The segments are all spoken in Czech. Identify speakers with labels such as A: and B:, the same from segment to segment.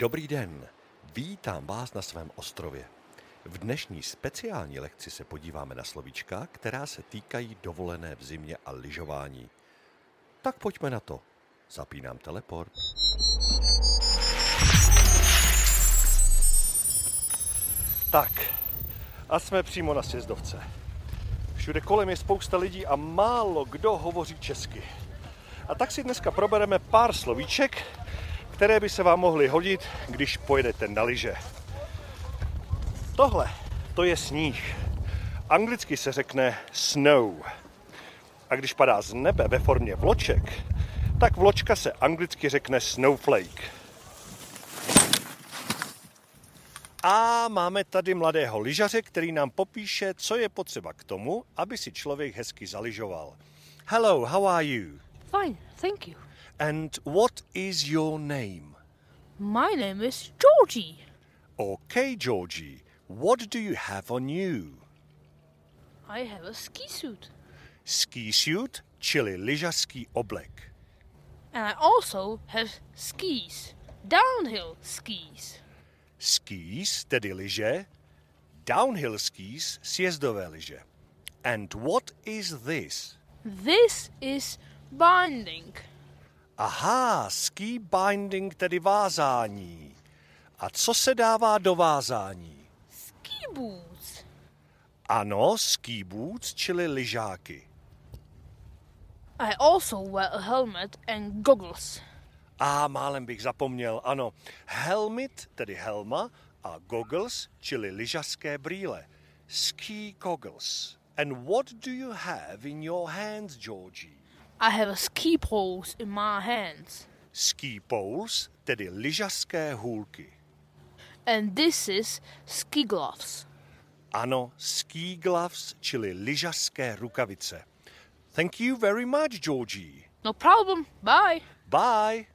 A: Dobrý den, vítám vás na svém ostrově. V dnešní speciální lekci se podíváme na slovíčka, která se týkají dovolené v zimě a lyžování. Tak pojďme na to. Zapínám teleport. Tak, a jsme přímo na sjezdovce. Všude kolem je spousta lidí a málo kdo hovoří česky. A tak si dneska probereme pár slovíček, které by se vám mohly hodit, když pojedete na lyže. Tohle, to je sníh. Anglicky se řekne snow. A když padá z nebe ve formě vloček, tak vločka se anglicky řekne snowflake. A máme tady mladého lyžaře, který nám popíše, co je potřeba k tomu, aby si člověk hezky zaližoval. Hello, how are you?
B: Fine, thank you.
A: And what is your name?
B: My name is Georgie.
A: Okay, Georgie. What do you have on you?
B: I have a ski suit.
A: Ski suit, čili lyžařský oblek.
B: And I also have skis. Downhill skis.
A: Skis, tedy lyže. Downhill skis, sjezdové lyže. And what is this?
B: This is binding.
A: Aha, ski binding, tedy vázání. A co se dává do vázání?
B: Ski boots.
A: Ano, ski boots, čili lyžáky.
B: I also wear a helmet and goggles.
A: A málem bych zapomněl, ano. Helmet, tedy helma, a goggles, čili lyžařské brýle. Ski goggles. And what do you have in your hands, Georgie?
B: I have a ski poles in my hands.
A: Ski poles, tedy lyžařské hůlky.
B: And this is ski gloves.
A: Ano, ski gloves, čili lyžařské rukavice. Thank you very much, Georgie.
B: No problem. Bye.
A: Bye.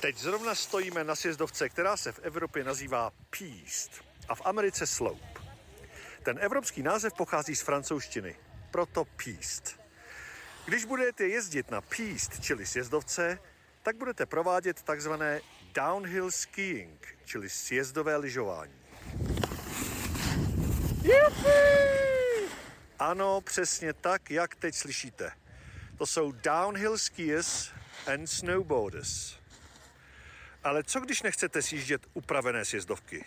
A: Teď zrovna stojíme na sjezdovce, která se v Evropě nazývá Píst a v Americe Slope. Ten evropský název pochází z francouzštiny, proto Píst. Když budete jezdit na Píst, čili sjezdovce, tak budete provádět takzvané downhill skiing, čili sjezdové lyžování. Ano, přesně tak, jak teď slyšíte. To jsou downhill skiers and snowboarders. Ale co když nechcete sjíždět upravené sjezdovky?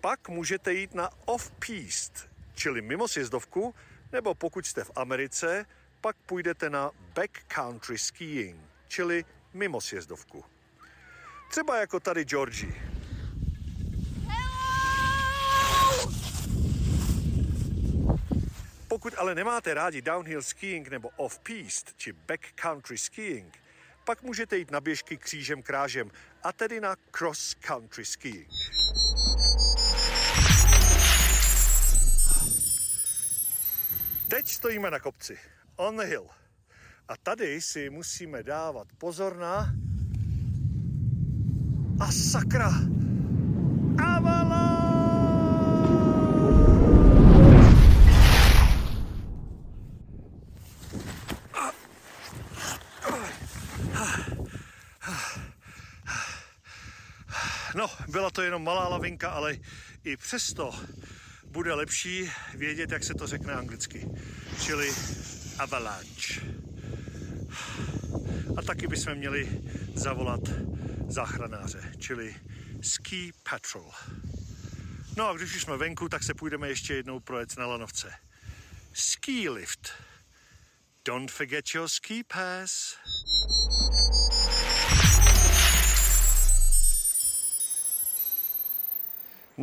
A: Pak můžete jít na off-piste, čili mimo sjezdovku, nebo pokud jste v Americe, pak půjdete na backcountry skiing, čili mimo sjezdovku. Třeba jako tady Georgie. Pokud ale nemáte rádi downhill skiing nebo off-piste či backcountry skiing, pak můžete jít na běžky křížem krážem a tedy na cross-country skiing. Teď stojíme na kopci, on the hill. A tady si musíme dávat pozor na... A sakra! Avalon! No, byla to jenom malá lavinka, ale i přesto bude lepší vědět, jak se to řekne anglicky. Čili avalanche. A taky bychom měli zavolat záchranáře, čili ski patrol. No a když už jsme venku, tak se půjdeme ještě jednou projet na lanovce. Ski lift. Don't forget your ski pass.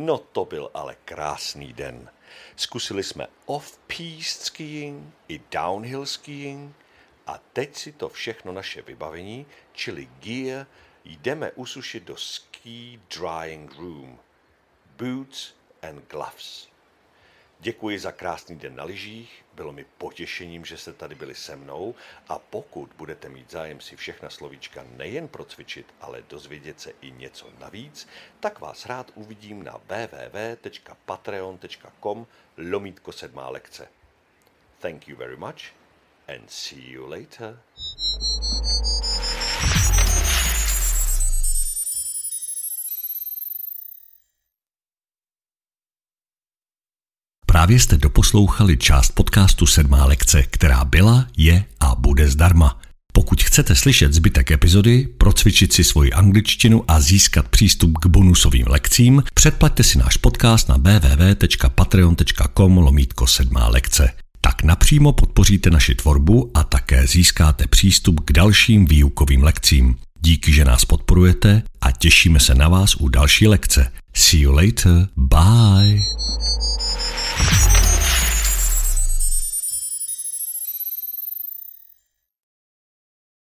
A: No to byl ale krásný den. Zkusili jsme off-piste skiing i downhill skiing a teď si to všechno naše vybavení, čili gear, jdeme usušit do ski drying room. Boots and gloves. Děkuji za krásný den na lyžích, bylo mi potěšením, že jste tady byli se mnou a pokud budete mít zájem si všechna slovíčka nejen procvičit, ale dozvědět se i něco navíc, tak vás rád uvidím na www.patreon.com lomítko sedmá lekce. Thank you very much and see you later. Právě jste doposlouchali část podcastu Sedmá lekce, která byla, je a bude zdarma. Pokud chcete slyšet zbytek epizody, procvičit si svoji angličtinu a získat přístup k bonusovým lekcím, předplaťte si náš podcast na www.patreon.com lomítko sedmá lekce. Tak napřímo podpoříte naši tvorbu a také získáte přístup k dalším výukovým lekcím. Díky, že nás podporujete a těšíme se na vás u další lekce. See you later. Bye.